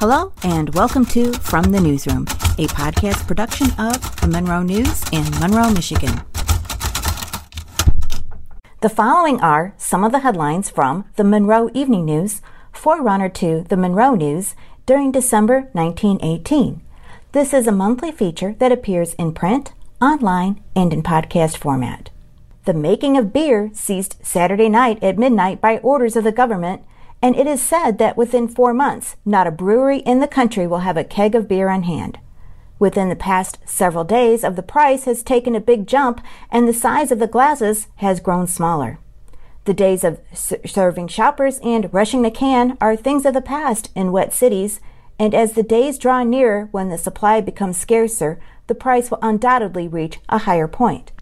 Hello, and welcome to From the Newsroom, a podcast production of the Monroe News in Monroe, Michigan. The following are some of the headlines from the Monroe Evening News, forerunner to the Monroe News, during December 1918. This is a monthly feature that appears in print, online, and in podcast format. The making of beer ceased Saturday night at midnight by orders of the government and it is said that within four months, not a brewery in the country will have a keg of beer on hand. Within the past several days of the price has taken a big jump and the size of the glasses has grown smaller. The days of serving shoppers and rushing the can are things of the past in wet cities, and as the days draw nearer when the supply becomes scarcer, the price will undoubtedly reach a higher point.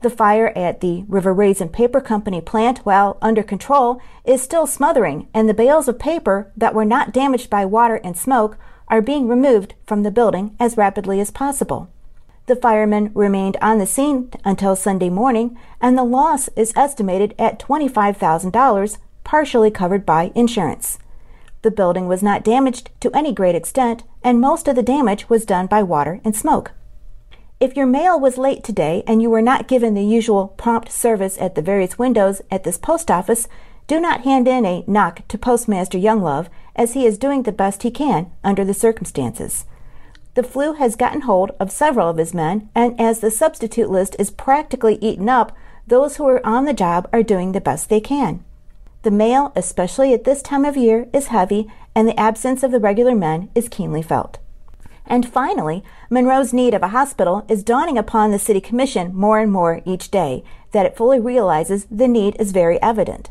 The fire at the River Raisin Paper Company plant, while under control, is still smothering, and the bales of paper that were not damaged by water and smoke are being removed from the building as rapidly as possible. The firemen remained on the scene until Sunday morning, and the loss is estimated at $25,000, partially covered by insurance. The building was not damaged to any great extent, and most of the damage was done by water and smoke. If your mail was late today and you were not given the usual prompt service at the various windows at this post office, do not hand in a knock to Postmaster Younglove, as he is doing the best he can under the circumstances. The flu has gotten hold of several of his men, and as the substitute list is practically eaten up, those who are on the job are doing the best they can. The mail, especially at this time of year, is heavy, and the absence of the regular men is keenly felt. And finally, Monroe's need of a hospital is dawning upon the City Commission more and more each day, that it fully realizes the need is very evident.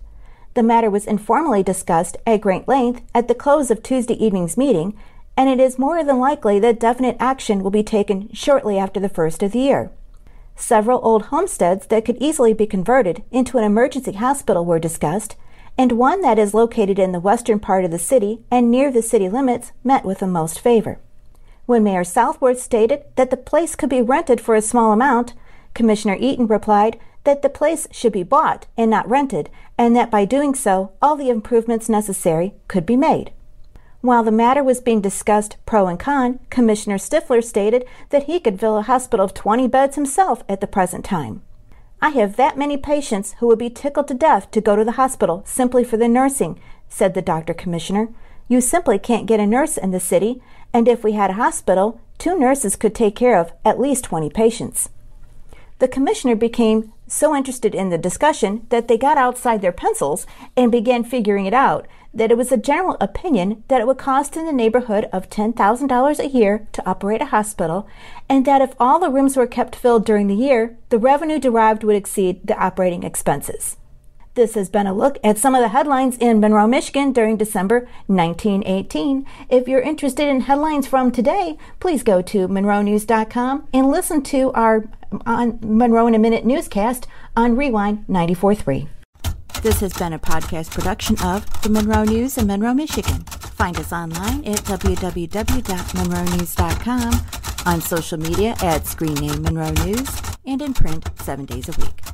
The matter was informally discussed at great length at the close of Tuesday evening's meeting, and it is more than likely that definite action will be taken shortly after the first of the year. Several old homesteads that could easily be converted into an emergency hospital were discussed, and one that is located in the western part of the city and near the city limits met with the most favor. When Mayor Southworth stated that the place could be rented for a small amount, Commissioner Eaton replied that the place should be bought and not rented, and that by doing so, all the improvements necessary could be made. While the matter was being discussed pro and con, Commissioner Stifler stated that he could fill a hospital of 20 beds himself at the present time. I have that many patients who would be tickled to death to go to the hospital simply for the nursing, said the doctor commissioner. You simply can't get a nurse in the city, and if we had a hospital, two nurses could take care of at least 20 patients. The commissioner became so interested in the discussion that they got outside their pencils and began figuring it out that it was a general opinion that it would cost in the neighborhood of $10,000 a year to operate a hospital, and that if all the rooms were kept filled during the year, the revenue derived would exceed the operating expenses. This has been a look at some of the headlines in Monroe, Michigan during December 1918. If you're interested in headlines from today, please go to monroenews.com and listen to our on Monroe in a Minute newscast on Rewind 94.3. This has been a podcast production of the Monroe News in Monroe, Michigan. Find us online at www.monroenews.com, on social media at screen name Monroe News, and in print seven days a week.